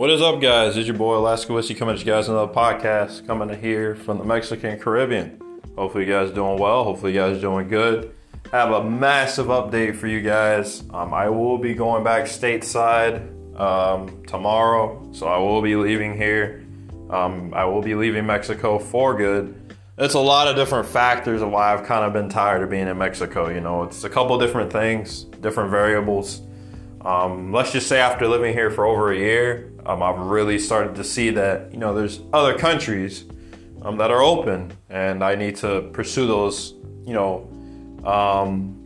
What is up, guys? It's your boy Alaska Whiskey coming at you guys another podcast coming to here from the Mexican Caribbean. Hopefully, you guys doing well. Hopefully, you guys doing good. I have a massive update for you guys. Um, I will be going back stateside um, tomorrow, so I will be leaving here. Um, I will be leaving Mexico for good. It's a lot of different factors of why I've kind of been tired of being in Mexico. You know, it's a couple different things, different variables. Um, let's just say after living here for over a year, um, I've really started to see that you know there's other countries um, that are open, and I need to pursue those you know um,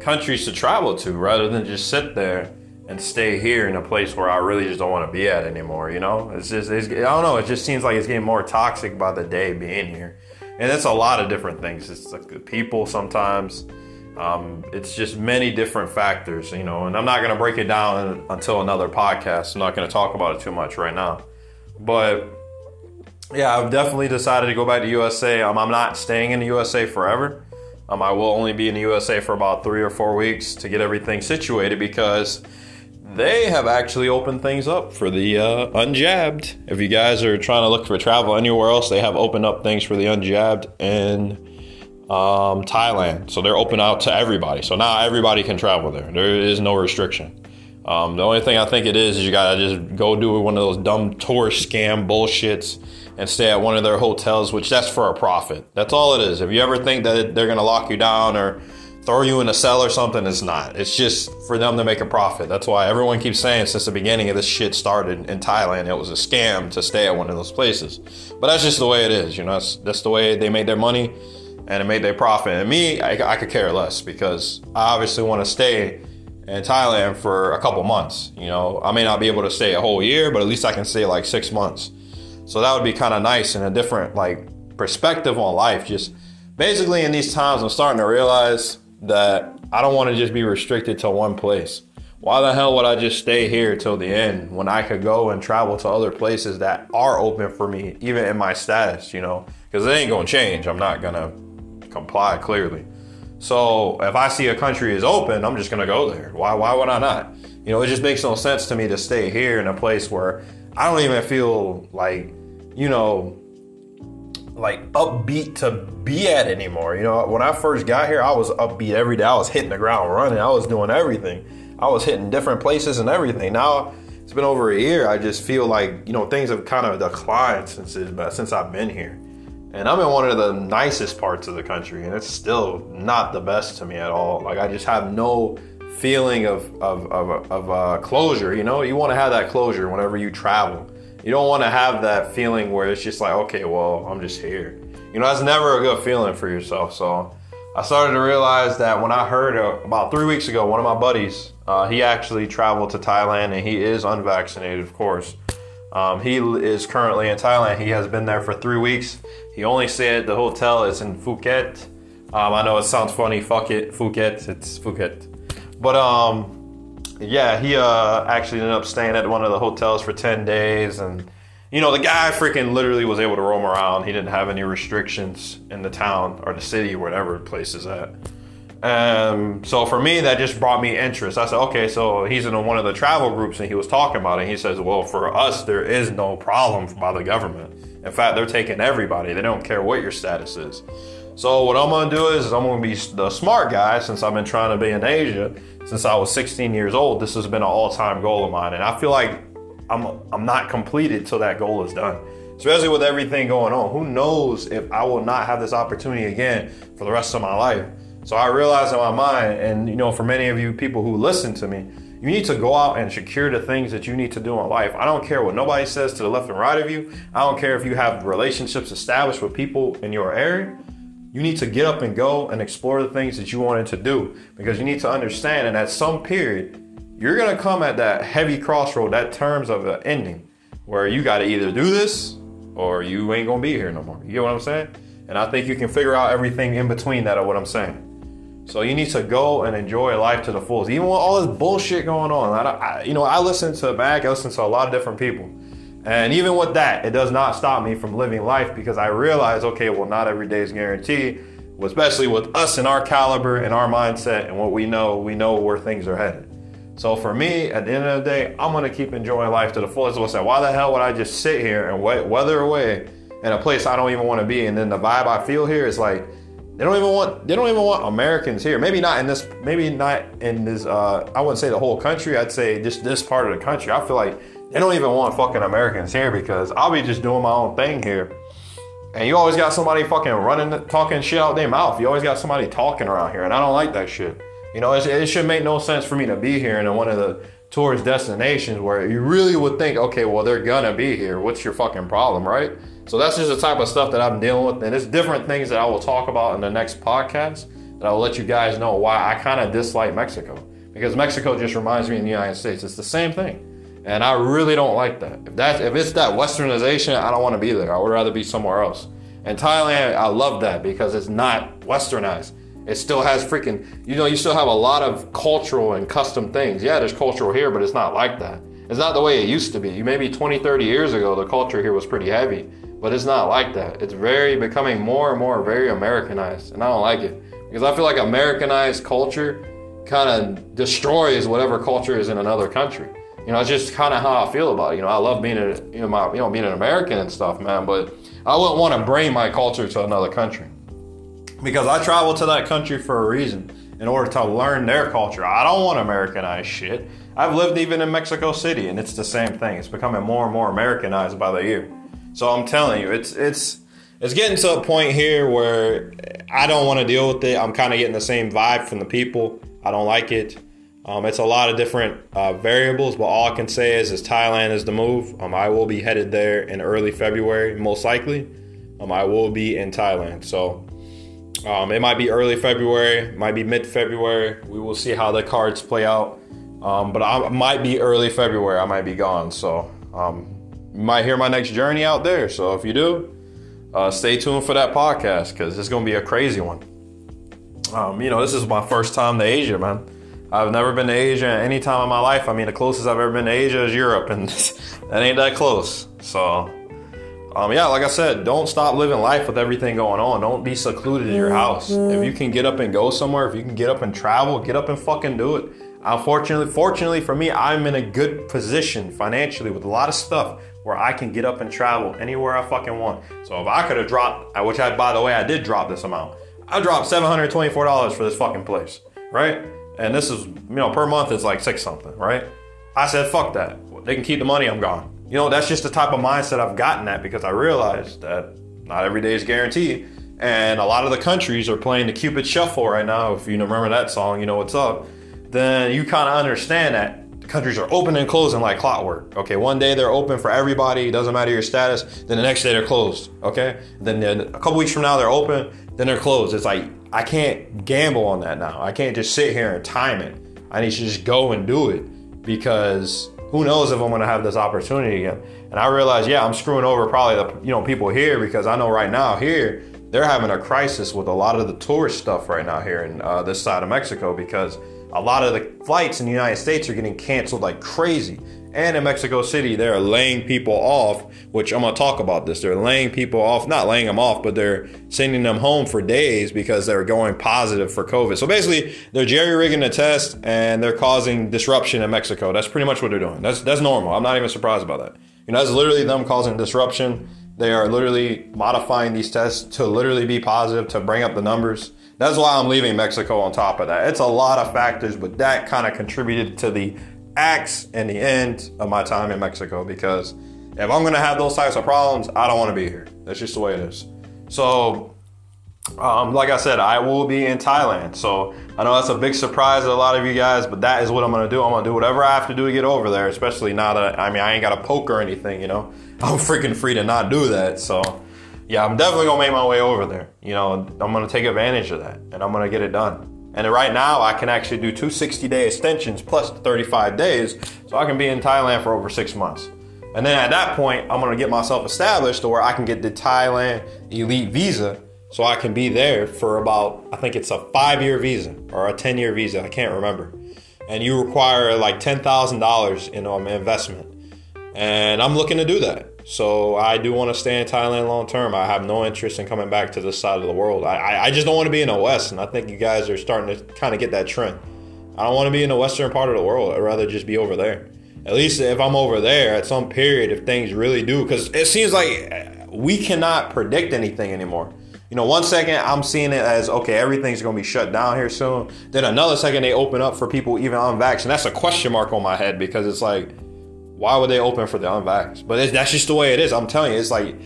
countries to travel to rather than just sit there and stay here in a place where I really just don't want to be at anymore. You know, it's just it's, I don't know. It just seems like it's getting more toxic by the day being here, and it's a lot of different things. It's like the people sometimes. Um, it's just many different factors, you know, and I'm not going to break it down until another podcast. I'm not going to talk about it too much right now. But yeah, I've definitely decided to go back to USA. Um, I'm not staying in the USA forever. Um, I will only be in the USA for about three or four weeks to get everything situated because they have actually opened things up for the uh, unjabbed. If you guys are trying to look for travel anywhere else, they have opened up things for the unjabbed and um, Thailand. So they're open out to everybody. So now everybody can travel there. There is no restriction. Um, the only thing I think it is is you gotta just go do one of those dumb tourist scam bullshits and stay at one of their hotels, which that's for a profit. That's all it is. If you ever think that they're gonna lock you down or throw you in a cell or something, it's not. It's just for them to make a profit. That's why everyone keeps saying since the beginning of this shit started in Thailand, it was a scam to stay at one of those places. But that's just the way it is. You know, that's, that's the way they made their money and it made their profit. And me, I, I could care less because I obviously want to stay in Thailand for a couple months. You know, I may not be able to stay a whole year, but at least I can stay like six months. So that would be kind of nice and a different like perspective on life. Just basically in these times, I'm starting to realize that I don't want to just be restricted to one place. Why the hell would I just stay here till the end when I could go and travel to other places that are open for me, even in my status, you know? Because it ain't gonna change. I'm not gonna comply clearly. So if I see a country is open, I'm just gonna go there. Why why would I not? You know, it just makes no sense to me to stay here in a place where I don't even feel like, you know, like upbeat to be at anymore. You know, when I first got here, I was upbeat every day. I was hitting the ground running. I was doing everything. I was hitting different places and everything. Now it's been over a year. I just feel like you know things have kind of declined since since I've been here. And I'm in one of the nicest parts of the country, and it's still not the best to me at all. Like I just have no feeling of of of, of uh, closure. You know, you want to have that closure whenever you travel. You don't want to have that feeling where it's just like, okay, well, I'm just here. You know, that's never a good feeling for yourself. So I started to realize that when I heard uh, about three weeks ago, one of my buddies, uh, he actually traveled to Thailand, and he is unvaccinated, of course. Um, he is currently in Thailand. He has been there for three weeks. He only said the hotel is in Phuket. Um, I know it sounds funny. Fuck it, Phuket. It's Phuket. But um, yeah, he uh, actually ended up staying at one of the hotels for ten days, and you know the guy freaking literally was able to roam around. He didn't have any restrictions in the town or the city, whatever place is at. Um, so for me, that just brought me interest. I said, okay, so he's in one of the travel groups and he was talking about it. he says, well, for us, there is no problem by the government. In fact, they're taking everybody. They don't care what your status is. So what I'm gonna do is, I'm gonna be the smart guy since I've been trying to be in Asia since I was 16 years old. This has been an all-time goal of mine, and I feel like I'm I'm not completed till that goal is done. Especially with everything going on, who knows if I will not have this opportunity again for the rest of my life. So I realized in my mind, and you know, for many of you people who listen to me, you need to go out and secure the things that you need to do in life. I don't care what nobody says to the left and right of you. I don't care if you have relationships established with people in your area. You need to get up and go and explore the things that you wanted to do because you need to understand. And at some period, you're gonna come at that heavy crossroad, that terms of an ending, where you got to either do this or you ain't gonna be here no more. You get what I'm saying? And I think you can figure out everything in between that of what I'm saying. So you need to go and enjoy life to the fullest, even with all this bullshit going on. I, I, you know, I listen to back, I listen to a lot of different people, and even with that, it does not stop me from living life because I realize, okay, well, not every day is guaranteed. Especially with us and our caliber and our mindset and what we know, we know where things are headed. So for me, at the end of the day, I'm gonna keep enjoying life to the fullest. What's that? Why the hell would I just sit here and wait, weather away in a place I don't even want to be? And then the vibe I feel here is like they don't even want they don't even want Americans here. Maybe not in this. Maybe not in this. Uh, I wouldn't say the whole country. I'd say just this part of the country. I feel like they don't even want fucking Americans here because I'll be just doing my own thing here. And you always got somebody fucking running, talking shit out their mouth. You always got somebody talking around here, and I don't like that shit. You know, it, it should make no sense for me to be here in one of the tourist destinations where you really would think, okay, well, they're gonna be here. What's your fucking problem, right? So that's just the type of stuff that I'm dealing with. And it's different things that I will talk about in the next podcast that I will let you guys know why I kind of dislike Mexico. Because Mexico just reminds me of the United States. It's the same thing. And I really don't like that. If that's if it's that westernization, I don't want to be there. I would rather be somewhere else. And Thailand, I love that because it's not westernized. It still has freaking, you know, you still have a lot of cultural and custom things. Yeah, there's cultural here, but it's not like that. It's not the way it used to be. Maybe 20, 30 years ago, the culture here was pretty heavy, but it's not like that. It's very becoming more and more very Americanized, and I don't like it because I feel like Americanized culture kind of destroys whatever culture is in another country. You know, it's just kind of how I feel about it. You know, I love being a, you know, my, you know, being an American and stuff, man. But I wouldn't want to bring my culture to another country because I traveled to that country for a reason in order to learn their culture. I don't want Americanized shit. I've lived even in Mexico City, and it's the same thing. It's becoming more and more Americanized by the year. So I'm telling you, it's it's it's getting to a point here where I don't want to deal with it. I'm kind of getting the same vibe from the people. I don't like it. Um, it's a lot of different uh, variables, but all I can say is, is Thailand is the move. Um, I will be headed there in early February, most likely. Um, I will be in Thailand, so um, it might be early February, might be mid February. We will see how the cards play out. Um, but I might be early February. I might be gone, so um, you might hear my next journey out there. So if you do, uh, stay tuned for that podcast because it's gonna be a crazy one. you know, this is my first time to Asia, man. I've never been to Asia any time in my life. I mean, the closest I've ever been to Asia is Europe, and that ain't that close. So, um, yeah, like I said, don't stop living life with everything going on. Don't be secluded in your house. If you can get up and go somewhere, if you can get up and travel, get up and fucking do it. Unfortunately, fortunately for me, I'm in a good position financially with a lot of stuff where I can get up and travel anywhere I fucking want. So if I could have dropped, uh, which I, by the way, I did drop this amount. I dropped $724 for this fucking place, right? and this is you know per month it's like six something, right? I said fuck that. They can keep the money. I'm gone. You know that's just the type of mindset I've gotten at because I realized that not every day is guaranteed, and a lot of the countries are playing the Cupid Shuffle right now. If you remember that song, you know what's up. Then you kind of understand that countries are open and closing like clockwork. Okay, one day they're open for everybody, doesn't matter your status. Then the next day they're closed. Okay, then, a couple weeks from now they're open, then they're closed. It's like I can't gamble on that now. I can't just sit here and time it. I need to just go and do it because who knows if I'm going to have this opportunity again. And I realize, yeah, I'm screwing over probably the you know people here because I know right now here they're having a crisis with a lot of the tourist stuff right now here in uh, this side of Mexico because a lot of the flights in the United States are getting canceled like crazy. And in Mexico City, they're laying people off, which I'm to talk about this. They're laying people off, not laying them off, but they're sending them home for days because they're going positive for COVID. So basically, they're jerry rigging the test and they're causing disruption in Mexico. That's pretty much what they're doing. That's, that's normal. I'm not even surprised about that. You know, that's literally them causing disruption. They are literally modifying these tests to literally be positive, to bring up the numbers. That's why I'm leaving Mexico on top of that. It's a lot of factors, but that kind of contributed to the acts and the end of my time in Mexico because if I'm gonna have those types of problems, I don't want to be here. That's just the way it is. So, um, like I said, I will be in Thailand. So I know that's a big surprise to a lot of you guys, but that is what I'm gonna do. I'm gonna do whatever I have to do to get over there. Especially now that I mean I ain't got a poke or anything. You know, I'm freaking free to not do that. So yeah, I'm definitely gonna make my way over there. You know, I'm gonna take advantage of that, and I'm gonna get it done. And right now, I can actually do two 60 day extensions plus 35 days, so I can be in Thailand for over six months. And then at that point, I'm gonna get myself established to where I can get the Thailand Elite Visa, so I can be there for about, I think it's a five year visa or a 10 year visa, I can't remember. And you require like $10,000 in um, investment. And I'm looking to do that. So I do want to stay in Thailand long term. I have no interest in coming back to this side of the world. I, I just don't want to be in the West, and I think you guys are starting to kind of get that trend. I don't want to be in the western part of the world. I'd rather just be over there. At least if I'm over there at some period, if things really do, because it seems like uh, we cannot predict anything anymore. You know, one second I'm seeing it as okay, everything's gonna be shut down here soon. Then another second they open up for people even unvaxxed, and that's a question mark on my head because it's like, why would they open for the unvaxxed? But that's just the way it is. I'm telling you, it's like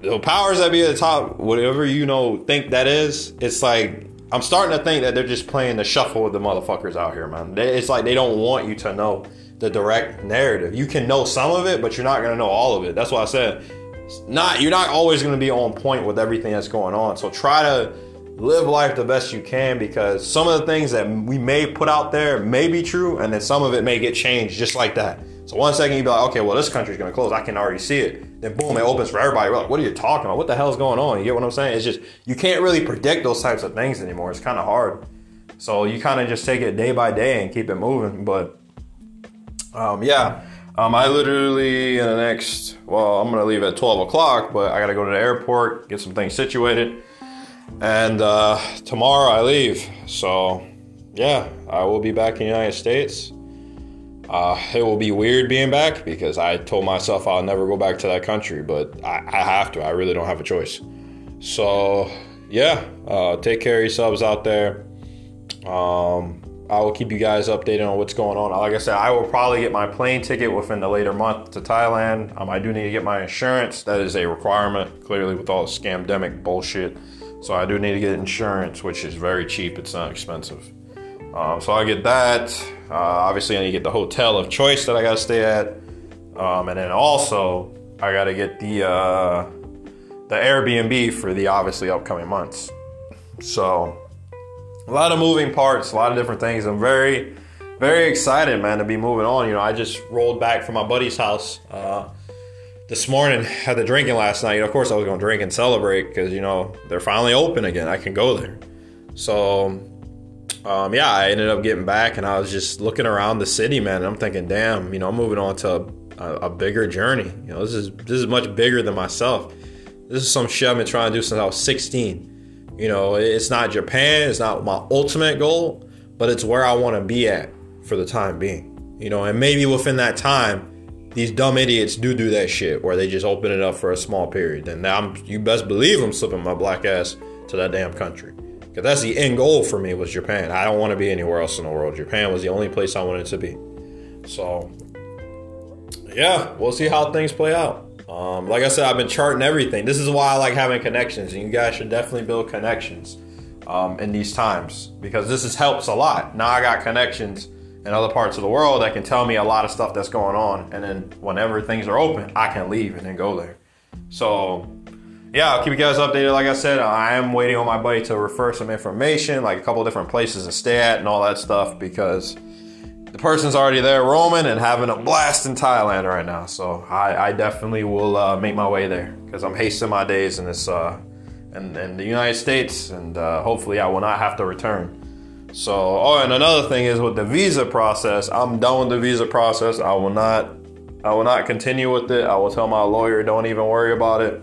the powers that be at the top, whatever you know think that is, it's like I'm starting to think that they're just playing the shuffle with the motherfuckers out here, man. It's like they don't want you to know the direct narrative. You can know some of it, but you're not gonna know all of it. That's why I said not you're not always to be on point with everything that's going on. So try to live life the best you can because some of the things that we may put out there may be true, and then some of it may get changed just like that. So one second you'd be like, okay, well this country's to close. I can already see it. Then boom, it opens for everybody. We're like, what are you talking about? What the hell's going on? You get what I'm saying? It's just you can't really predict those types of things anymore. It's kind of hard. So you kind of just take it day by day and keep it moving. But um, yeah. Um, I literally in the next well, I'm gonna leave at 12 o'clock, but I gotta go to the airport, get some things situated, and uh, tomorrow I leave. So yeah, I will be back in the United States. Uh, it will be weird being back because I told myself I'll never go back to that country, but I, I have to. I really don't have a choice. So yeah, uh, take care of yourselves out there. Um, I will keep you guys updated on what's going on. Like I said, I will probably get my plane ticket within the later month to Thailand. Um, I do need to get my insurance. That is a requirement, clearly, with all the scamdemic bullshit. So I do need to get insurance, which is very cheap. It's not expensive. Um, so I get that. Uh, obviously, I need to get the hotel of choice that I got to stay at, um, and then also I got to get the uh, the Airbnb for the obviously upcoming months. So a lot of moving parts, a lot of different things. I'm very, very excited, man, to be moving on. You know, I just rolled back from my buddy's house uh, this morning. Had the drinking last night. You know, of course, I was to drink and celebrate because you know they're finally open again. I can go there. So, um, yeah, I ended up getting back, and I was just looking around the city, man. And I'm thinking, damn, you know, I'm moving on to a, a bigger journey. You know, this is this is much bigger than myself. This is some shit I've been trying to do since I was 16 you know, it's not Japan, it's not my ultimate goal, but it's where I want to be at for the time being. You know, and maybe within that time, these dumb idiots do do that shit where they just open it up for a small period. And I'm, you best believe I'm slipping my black ass to that damn country. Because that's the end goal for me was Japan. I don't want to be anywhere else in the world. Japan was the only place I wanted to be. So, yeah, we'll see how things play out. Um, like I said, I've been charting everything. This is why I like having connections, and you guys should definitely build connections um, in these times because this has helps a lot. Now I got connections in other parts of the world that can tell me a lot of stuff that's going on, and then whenever things are open, I can leave and then go there. So yeah, I'll keep you guys updated. Like I said, I am waiting on my buddy to refer some information, like a couple different places to stay at and all that stuff, because the person's already there roaming and having a blast in Thailand right now. So I, I definitely will uh, make my way there because I'm hasting my days in this uh, in, in the United States, and uh, hopefully I will not have to return. So oh, and another thing is with the visa process, I'm done with the visa process. I will not I will not continue with it. I will tell my lawyer, don't even worry about it.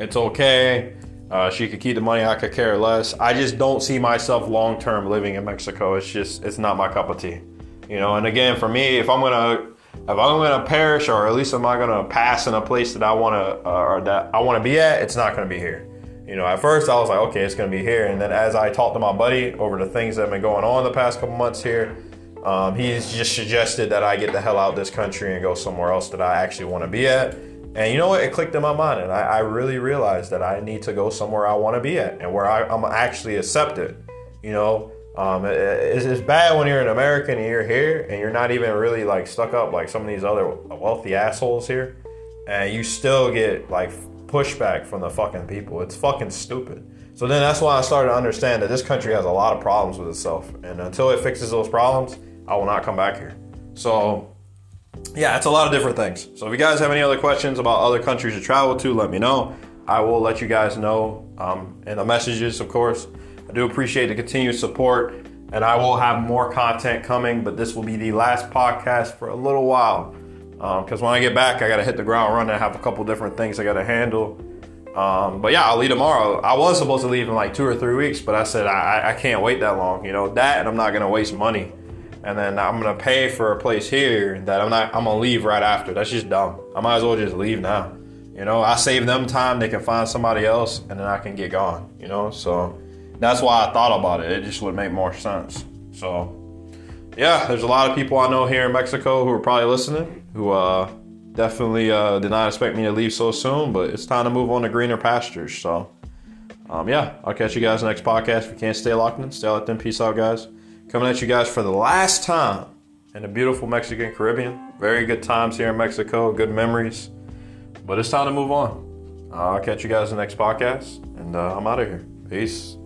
It's okay. Uh, she could keep the money. I could care less. I just don't see myself long term living in Mexico. It's just it's not my cup of tea. You know, and again, for me, if I'm gonna if I'm gonna perish, or at least am I gonna pass in a place that I wanna uh, or that I wanna be at, it's not gonna be here. You know, at first I was like, okay, it's gonna be here, and then as I talked to my buddy over the things that have been going on the past couple months here, um, he's just suggested that I get the hell out of this country and go somewhere else that I actually want to be at. And you know what? It clicked in my mind, and I, I really realized that I need to go somewhere I want to be at and where I, I'm actually accepted. You know, um, it, it's, it's bad when you're an American and you're here and you're not even really like stuck up like some of these other wealthy assholes here, and you still get like pushback from the fucking people. It's fucking stupid. So then that's why I started to understand that this country has a lot of problems with itself, and until it fixes those problems, I will not come back here. So yeah, it's a lot of different things. So if you guys have any other questions about other countries to travel to, let me know. I will let you guys know um, in the messages, of course. I do appreciate the continued support, and I will have more content coming, but this will be the last podcast for a little while. Because um, when I get back, I got to hit the ground running. I have a couple different things I got to handle. Um, but yeah, I'll leave tomorrow. I was supposed to leave in like two or three weeks, but I said I, I can't wait that long. You know that, and I'm not gonna waste money, and then I'm gonna pay for a place here that I'm not. I'm gonna leave right after. That's just dumb. I might as well just leave now. You know, I save them time. They can find somebody else, and then I can get gone. You know, so that's why I thought about it. It just would make more sense. So yeah, there's a lot of people I know here in Mexico who are probably listening who uh definitely uh, did not expect me to leave so soon, but it's time to move on to greener pastures. So, um, yeah, I'll catch you guys next podcast. If you can't stay locked in, stay locked in. Peace out, guys. Coming at you guys for the last time in the beautiful Mexican Caribbean. Very good times here in Mexico, good memories. But it's time to move on. I'll catch you guys in the next podcast, and uh, I'm out of here. Peace.